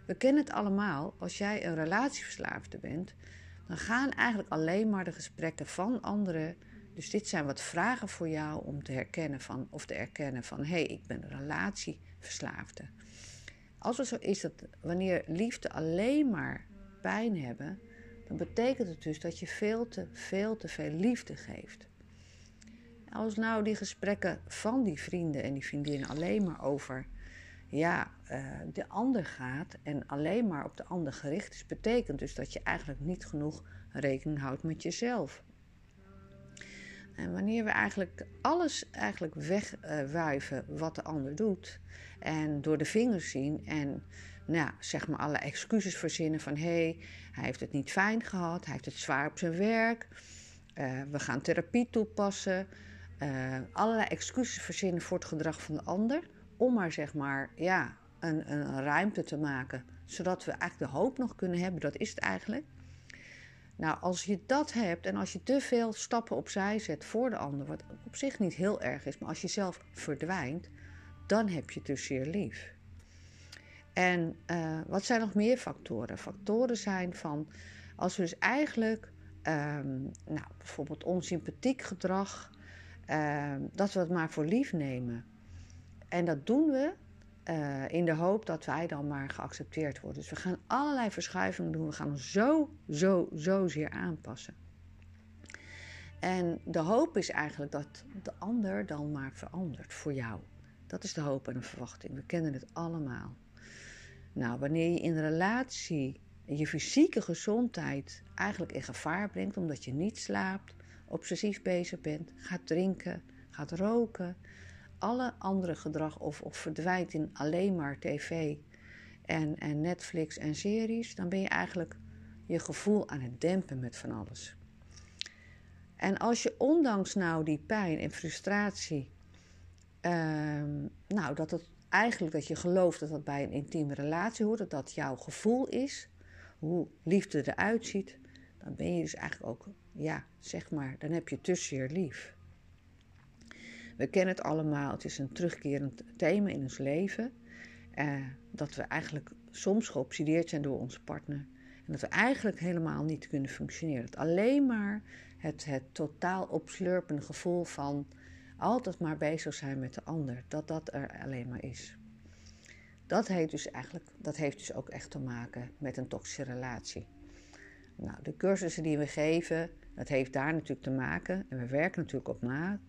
We kennen het allemaal. Als jij een relatieverslaafde bent, dan gaan eigenlijk alleen maar de gesprekken van anderen. Dus dit zijn wat vragen voor jou om te herkennen van, of te erkennen van hé, hey, ik ben een relatieverslaafde. Als het zo is dat wanneer liefde alleen maar pijn hebben, dan betekent het dus dat je veel te veel te veel liefde geeft. Als nou die gesprekken van die vrienden en die vriendinnen alleen maar over ja, uh, de ander gaat en alleen maar op de ander gericht is, betekent dus dat je eigenlijk niet genoeg rekening houdt met jezelf. En wanneer we eigenlijk alles eigenlijk wegwuiven wat de ander doet en door de vingers zien en nou, zeg maar alle excuses verzinnen van hé, hey, hij heeft het niet fijn gehad, hij heeft het zwaar op zijn werk, uh, we gaan therapie toepassen, uh, allerlei excuses verzinnen voor het gedrag van de ander, om maar zeg maar ja, een, een ruimte te maken, zodat we eigenlijk de hoop nog kunnen hebben, dat is het eigenlijk. Nou, als je dat hebt en als je te veel stappen opzij zet voor de ander, wat op zich niet heel erg is, maar als je zelf verdwijnt, dan heb je het dus zeer lief. En uh, wat zijn nog meer factoren? Factoren zijn van als we dus eigenlijk um, nou, bijvoorbeeld onsympathiek gedrag, um, dat we het maar voor lief nemen. En dat doen we uh, in de hoop dat wij dan maar geaccepteerd worden. Dus we gaan allerlei verschuivingen doen. We gaan ons zo, zo, zo zeer aanpassen. En de hoop is eigenlijk dat de ander dan maar verandert voor jou. Dat is de hoop en de verwachting. We kennen het allemaal. Nou, wanneer je in relatie je fysieke gezondheid eigenlijk in gevaar brengt omdat je niet slaapt, obsessief bezig bent, gaat drinken, gaat roken, alle andere gedrag of, of verdwijnt in alleen maar tv en, en Netflix en series, dan ben je eigenlijk je gevoel aan het dempen met van alles. En als je ondanks nou die pijn en frustratie, uh, nou dat het eigenlijk dat je gelooft dat dat bij een intieme relatie hoort, dat dat jouw gevoel is, hoe liefde eruit ziet, dan ben je dus eigenlijk ook, ja, zeg maar, dan heb je tussen je lief. We kennen het allemaal, het is een terugkerend thema in ons leven. Eh, dat we eigenlijk soms geobsedeerd zijn door onze partner. En dat we eigenlijk helemaal niet kunnen functioneren. Alleen maar het, het totaal opslurpende gevoel van altijd maar bezig zijn met de ander, dat dat er alleen maar is. Dat heeft dus eigenlijk, dat heeft dus ook echt te maken met een toxische relatie. Nou, de cursussen die we geven, dat heeft daar natuurlijk te maken. En we werken natuurlijk op maat.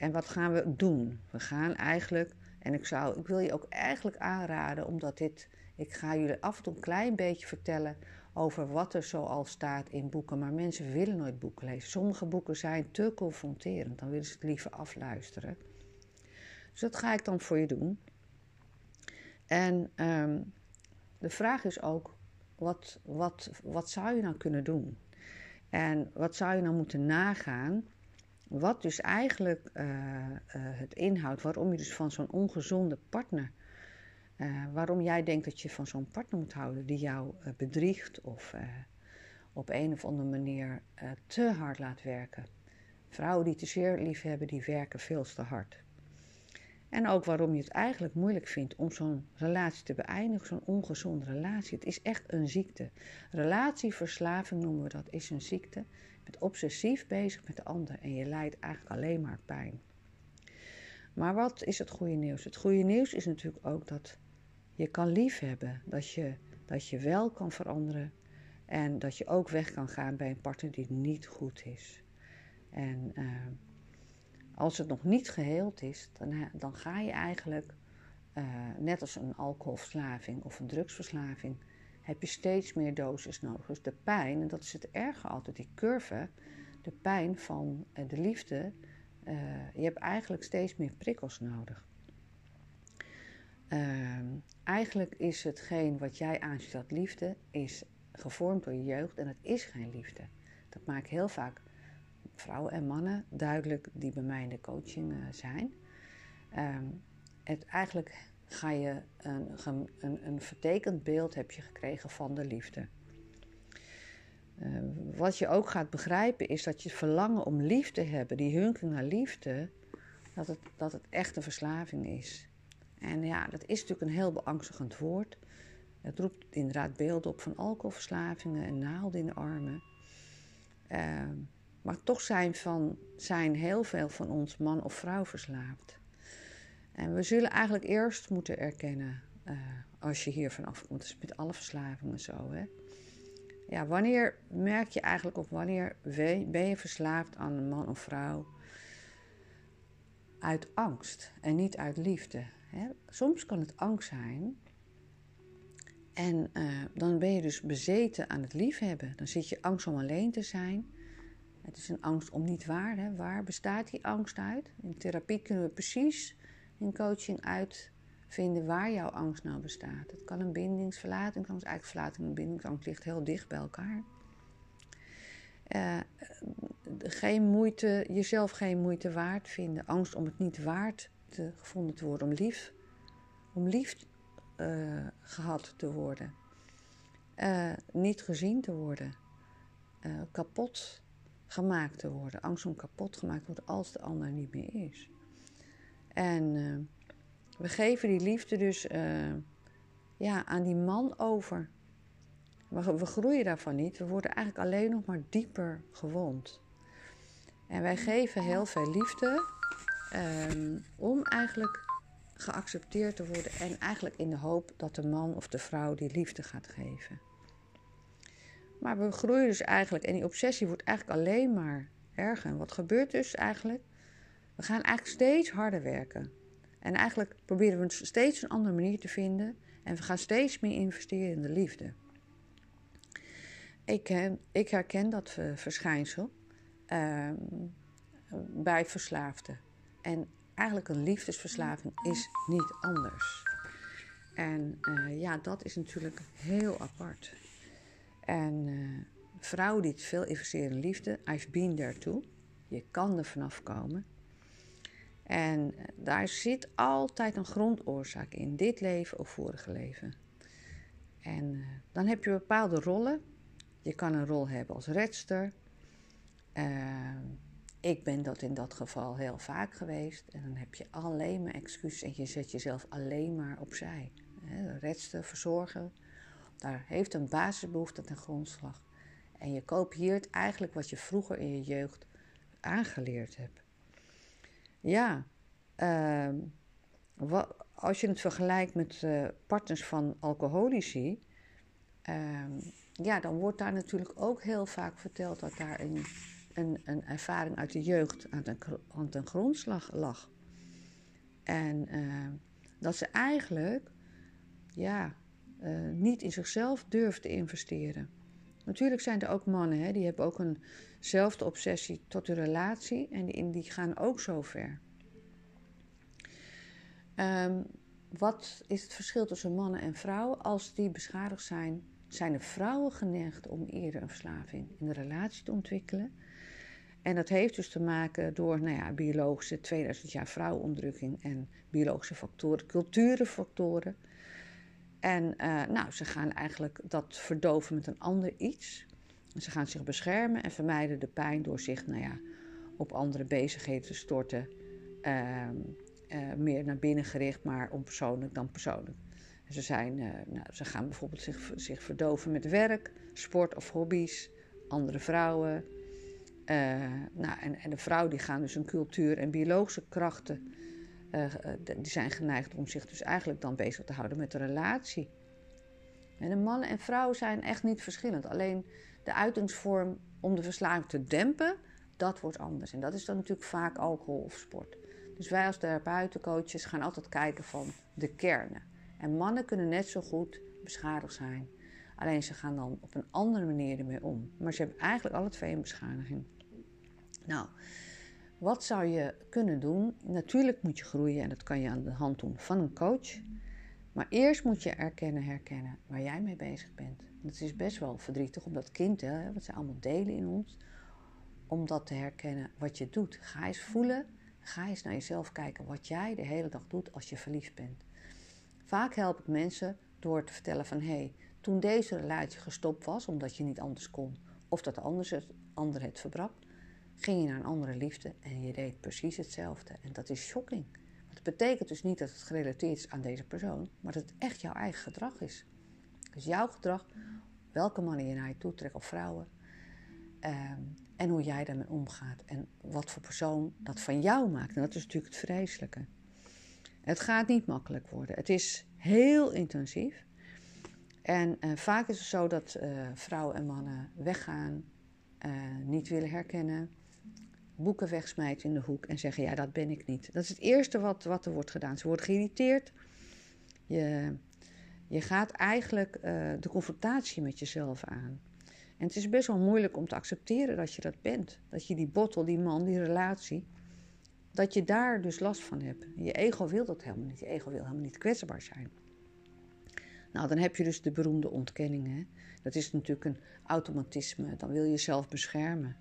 En wat gaan we doen? We gaan eigenlijk, en ik, zou, ik wil je ook eigenlijk aanraden, omdat dit, ik ga jullie af en toe een klein beetje vertellen over wat er zoal staat in boeken. Maar mensen willen nooit boeken lezen. Sommige boeken zijn te confronterend, dan willen ze het liever afluisteren. Dus dat ga ik dan voor je doen. En um, de vraag is ook, wat, wat, wat zou je nou kunnen doen? En wat zou je nou moeten nagaan? Wat dus eigenlijk uh, uh, het inhoudt, waarom je dus van zo'n ongezonde partner, uh, waarom jij denkt dat je van zo'n partner moet houden die jou bedriegt of op een of andere manier te hard laat werken. Vrouwen die te zeer lief hebben, die werken veel te hard. En ook waarom je het eigenlijk moeilijk vindt om zo'n relatie te beëindigen, zo'n ongezonde relatie. Het is echt een ziekte. Relatieverslaving noemen we dat, is een ziekte. Je bent obsessief bezig met de ander en je lijdt eigenlijk alleen maar pijn. Maar wat is het goede nieuws? Het goede nieuws is natuurlijk ook dat je kan liefhebben, dat je, dat je wel kan veranderen en dat je ook weg kan gaan bij een partner die niet goed is. En uh, als het nog niet geheeld is, dan, dan ga je eigenlijk, uh, net als een alcoholverslaving of een drugsverslaving, heb je steeds meer dosis nodig. Dus de pijn, en dat is het erge altijd, die curve, de pijn van uh, de liefde, uh, je hebt eigenlijk steeds meer prikkels nodig. Ehm, eigenlijk is hetgeen wat jij aanziet als liefde, is gevormd door je jeugd en het is geen liefde. Dat maak ik heel vaak vrouwen en mannen duidelijk die bij mij in de coaching zijn. Ehm, het, eigenlijk ga je een, een, een vertekend beeld heb je gekregen van de liefde. wat je ook gaat begrijpen is dat je verlangen om liefde hebben, die hunking naar liefde, dat het, dat het echt een verslaving is. En ja, dat is natuurlijk een heel beangstigend woord. Het roept inderdaad beelden op van alcoholverslavingen en naalden in de armen. Ehm, maar toch zijn, van, zijn heel veel van ons man of vrouw verslaafd. En we zullen eigenlijk eerst moeten erkennen, uh, als je hier vanaf komt, dus met alle verslavingen zo. Hè? Ja, wanneer merk je eigenlijk op wanneer ben je verslaafd aan een man of vrouw? Uit angst en niet uit liefde. Hè? Soms kan het angst zijn. En uh, dan ben je dus bezeten aan het liefhebben. Dan zit je angst om alleen te zijn. Het is een angst om niet waar. Hè? Waar bestaat die angst uit? In therapie kunnen we precies in coaching uitvinden waar jouw angst nou bestaat. Het kan een bindingsverlatingsangst, eigenlijk verlating en bindingsangst ligt heel dicht bij elkaar. Uh, geen moeite, jezelf geen moeite waard vinden. Angst om het niet waard te, gevonden te worden, om lief, om lief uh, gehad te worden. Uh, niet gezien te worden. kapot gemaakt te worden. Angst om kapot gemaakt te worden als de ander niet meer is. En we geven die liefde dus ja, aan die man over. We groeien daarvan niet. We worden eigenlijk alleen nog maar dieper gewond. En wij geven heel veel liefde um, om eigenlijk geaccepteerd te worden. En eigenlijk in de hoop dat de man of de vrouw die liefde gaat geven. Maar we groeien dus eigenlijk, en die obsessie wordt eigenlijk alleen maar erger. En wat gebeurt dus eigenlijk? We gaan eigenlijk steeds harder werken. En eigenlijk proberen we steeds een andere manier te vinden. En we gaan steeds meer investeren in de liefde. Ik, ik herken dat verschijnsel uh, bij verslaafden. En eigenlijk een liefdesverslaving is niet anders. En uh, ja, dat is natuurlijk heel apart. En uh, vrouwen die te veel investeren in liefde, I've been there too. Je kan er vanaf komen. En uh, daar zit altijd een grondoorzaak in, dit leven of vorige leven. En dan heb je bepaalde rollen je kan een rol hebben als redster. Ik ben dat in dat geval heel vaak geweest. En dan heb je alleen maar excuses en je zet jezelf alleen maar opzij. He, redster, verzorgen, daar heeft een basisbehoefte ten grondslag. En je kopieert eigenlijk wat je vroeger in je jeugd aangeleerd hebt. Ja, uh, wat, als je het vergelijkt met uh, partners van alcoholici, ehm, ja, dan wordt daar natuurlijk ook heel vaak verteld dat daar een, een, een ervaring uit de jeugd aan ten, ten grondslag lag. En uh, dat ze eigenlijk ja, uh, niet in zichzelf durft te investeren. Natuurlijk zijn er ook mannen, hè, die hebben ook eenzelfde obsessie tot hun relatie en die, die gaan ook zo ver. Um, wat is het verschil tussen mannen en vrouwen als die beschadigd zijn zijn de vrouwen geneigd om eerder een verslaving in de relatie te ontwikkelen. En dat heeft dus te maken door nou ja, biologische 2000 jaar vrouwenondrukking en biologische factoren, culturenfactoren. En uh, nou, ze gaan eigenlijk dat verdoven met een ander iets. Ze gaan zich beschermen en vermijden de pijn door zich nou ja, op andere bezigheden te storten. Uh, uh, meer naar binnen gericht, maar onpersoonlijk dan persoonlijk. Ze, zijn, uh, nou, ze gaan bijvoorbeeld zich, zich verdoven met werk, sport of hobby's, andere vrouwen. Nou, en, en de vrouwen die gaan dus een cultuur en biologische krachten, die zijn geneigd om zich dus eigenlijk dan bezig te houden met de relatie. En de mannen en vrouwen zijn echt niet verschillend. Alleen de uitingsvorm om de verslaving te dempen, dat wordt anders. En dat is dan natuurlijk vaak alcohol of sport. Dus wij als therapeutencoaches gaan altijd kijken van de kernen. En mannen kunnen net zo goed beschadigd zijn. Alleen ze gaan dan op een andere manier ermee om. Maar ze hebben eigenlijk alle twee een beschadiging. Nou, wat zou je kunnen doen? Natuurlijk moet je groeien en dat kan je aan de hand doen van een coach. Maar eerst moet je erkennen, herkennen waar jij mee bezig bent. Het is best wel verdrietig om dat kind, hè, wat ze allemaal delen in ons, om dat te herkennen wat je doet. Ga eens voelen, ga eens naar jezelf kijken wat jij de hele dag doet als je verliefd bent. Vaak help ik mensen door te vertellen van hé, hey, toen deze relatie gestopt was omdat je niet anders kon of dat de ander het verbrak, ging je naar een andere liefde en je deed precies hetzelfde. En dat is shocking. Het betekent dus niet dat het gerelateerd is aan deze persoon, maar dat het echt jouw eigen gedrag is. Dus jouw gedrag, welke mannen je naar je toe trekt of vrouwen, ehm, en hoe jij daarmee omgaat en wat voor persoon dat van jou maakt. En dat is natuurlijk het vreselijke. Het gaat niet makkelijk worden. Het is heel intensief. En uh, vaak is het zo dat uh, vrouwen en mannen weggaan, uh, niet willen herkennen, boeken wegsmijten in de hoek en zeggen: Ja, dat ben ik niet. Dat is het eerste wat, wat er wordt gedaan. Ze worden geïrriteerd. Je, je gaat eigenlijk de confrontatie met jezelf aan. En het is best wel moeilijk om te accepteren dat je dat bent. Dat je die bottel, die man, die relatie, dat je daar dus last van hebt. Je ego wil dat helemaal niet. Je ego wil helemaal niet kwetsbaar zijn. Nou, dan heb je dus de beroemde ontkenningen. Dat is natuurlijk een automatisme. Dan wil je jezelf beschermen.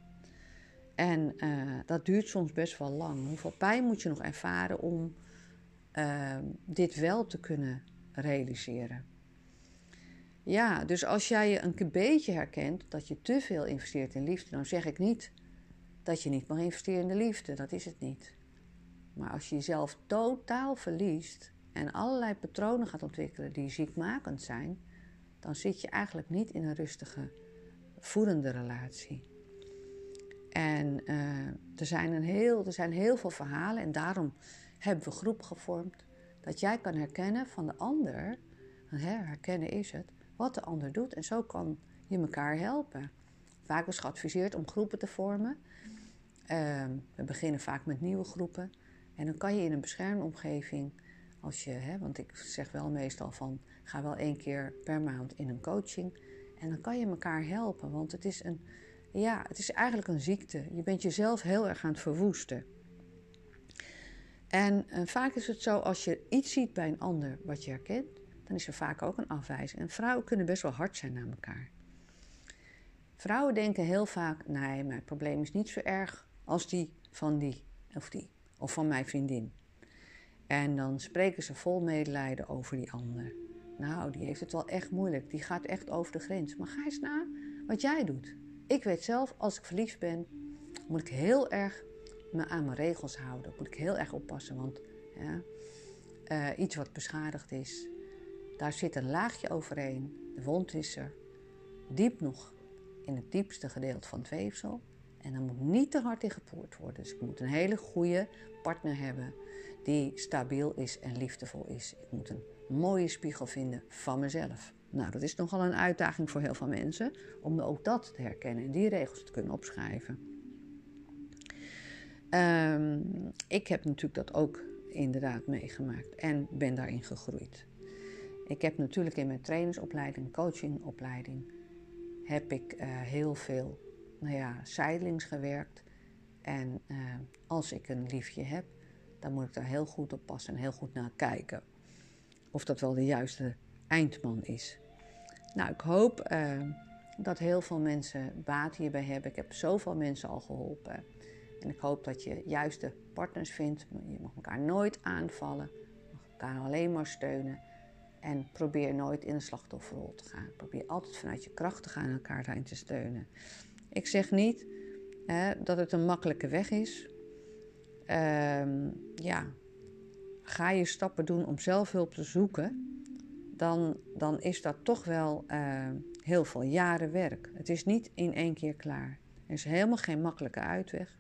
En uh, dat duurt soms best wel lang. Hoeveel pijn moet je nog ervaren om uh, dit wel te kunnen realiseren? Ja, dus als jij je een beetje herkent dat je te veel investeert in liefde, dan zeg ik niet dat je niet mag investeren in de liefde. Dat is het niet. Maar als je jezelf totaal verliest en allerlei patronen gaat ontwikkelen die ziekmakend zijn, dan zit je eigenlijk niet in een rustige, voedende relatie. En uh, er, zijn een heel, er zijn heel veel verhalen en daarom hebben we groep gevormd. Dat jij kan herkennen van de ander, herkennen is het, wat de ander doet. En zo kan je elkaar helpen. Vaak is geadviseerd om groepen te vormen. Uh, we beginnen vaak met nieuwe groepen. En dan kan je in een beschermde omgeving, als je, hè, want ik zeg wel meestal van, ga wel één keer per maand in een coaching. En dan kan je elkaar helpen, want het is, een, ja, het is eigenlijk een ziekte. Je bent jezelf heel erg aan het verwoesten. En uh, vaak is het zo, als je iets ziet bij een ander wat je herkent, dan is er vaak ook een afwijzing. En vrouwen kunnen best wel hard zijn naar elkaar. Vrouwen denken heel vaak: nee, mijn probleem is niet zo erg als die van die of die, of van mijn vriendin. En dan spreken ze vol medelijden over die ander. Nou, die heeft het wel echt moeilijk. Die gaat echt over de grens. Maar ga eens na wat jij doet. Ik weet zelf, als ik verliefd ben, moet ik heel erg me aan mijn regels houden. Moet ik heel erg oppassen. Want ja, uh, iets wat beschadigd is, daar zit een laagje overheen. De wond is er. Diep nog in het diepste gedeelte van het weefsel. En dan moet niet te hard in gepoord worden. Dus ik moet een hele goede partner hebben die stabiel is en liefdevol is. Ik moet een mooie spiegel vinden van mezelf. Nou, dat is nogal een uitdaging voor heel veel mensen om ook dat te herkennen en die regels te kunnen opschrijven. Um, ik heb natuurlijk dat ook inderdaad meegemaakt en ben daarin gegroeid. Ik heb natuurlijk in mijn trainersopleiding, coachingopleiding, heb ik uh, heel veel nou ja, zijdelings gewerkt. En uh, als ik een liefje heb, dan moet ik daar heel goed op passen en heel goed naar kijken. Of dat wel de juiste eindman is. Nou, ik hoop uh, dat heel veel mensen baat hierbij hebben. Ik heb zoveel mensen al geholpen. En ik hoop dat je juiste partners vindt. Je mag elkaar nooit aanvallen. Je mag elkaar alleen maar steunen. En probeer nooit in een slachtofferrol te gaan. Probeer altijd vanuit je kracht te gaan en elkaar daarin te steunen. Ik zeg niet hè, dat het een makkelijke weg is. Um, ja, ga je stappen doen om zelfhulp te zoeken, dan, dan is dat toch wel uh, heel veel jaren werk. Het is niet in één keer klaar. Er is helemaal geen makkelijke uitweg.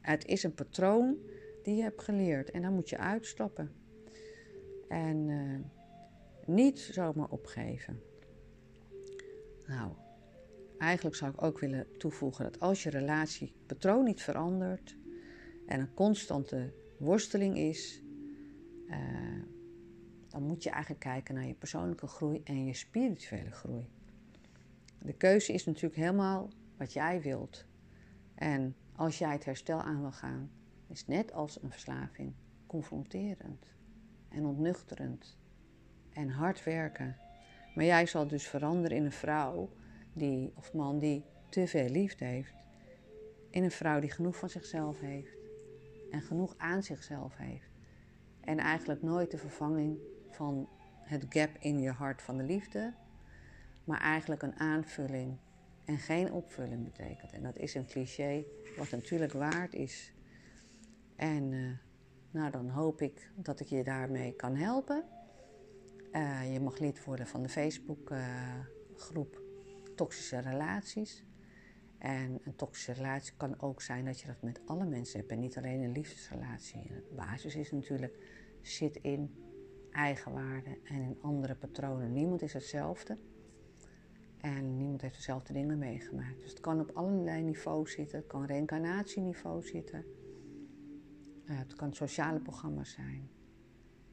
Het is een patroon die je hebt geleerd en daar moet je uitstappen. En uh, niet zomaar opgeven. Nou, eigenlijk zou ik ook willen toevoegen dat als je relatiepatroon niet verandert en een constante worsteling is, uh, dan moet je eigenlijk kijken naar je persoonlijke groei en je spirituele groei. De keuze is natuurlijk helemaal wat jij wilt. En als jij het herstel aan wil gaan, is net als een verslaving confronterend en ontnuchterend en hard werken. Maar jij zal dus veranderen in een vrouw die, of man die te veel liefde heeft. in een vrouw die genoeg van zichzelf heeft en genoeg aan zichzelf heeft. En eigenlijk nooit de vervanging van het gap in je hart van de liefde, maar eigenlijk een aanvulling en geen opvulling betekent. En dat is een cliché, wat natuurlijk waard is. En uh, nou, dan hoop ik dat ik je daarmee kan helpen. Uh, je mag lid worden van de Facebookgroep uh, Toxische Relaties. En een toxische relatie kan ook zijn dat je dat met alle mensen hebt en niet alleen een liefdesrelatie. De basis is natuurlijk, zit in eigenwaarde en in andere patronen. Niemand is hetzelfde en niemand heeft dezelfde dingen meegemaakt. Dus het kan op allerlei niveaus zitten, het kan reïncarnatieniveau zitten, uh, het kan sociale programma's zijn,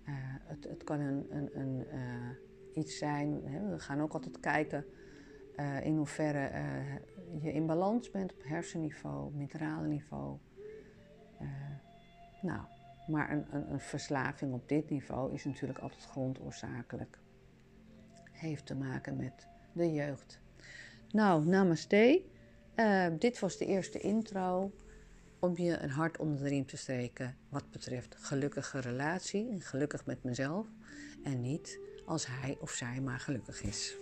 uh, het, het, kan een, een, een uh, iets zijn. Hè? We gaan ook altijd kijken in hoeverre je in balans bent op hersenniveau, mineralenniveau. nou, maar een, een, een, verslaving op dit niveau is natuurlijk altijd grondoorzakelijk. Heeft te maken met de jeugd. Nou, namaste. Uh, dit was de eerste intro om je een hart onder de riem te steken wat betreft gelukkige relatie en gelukkig met mezelf. En niet als hij of zij maar gelukkig is.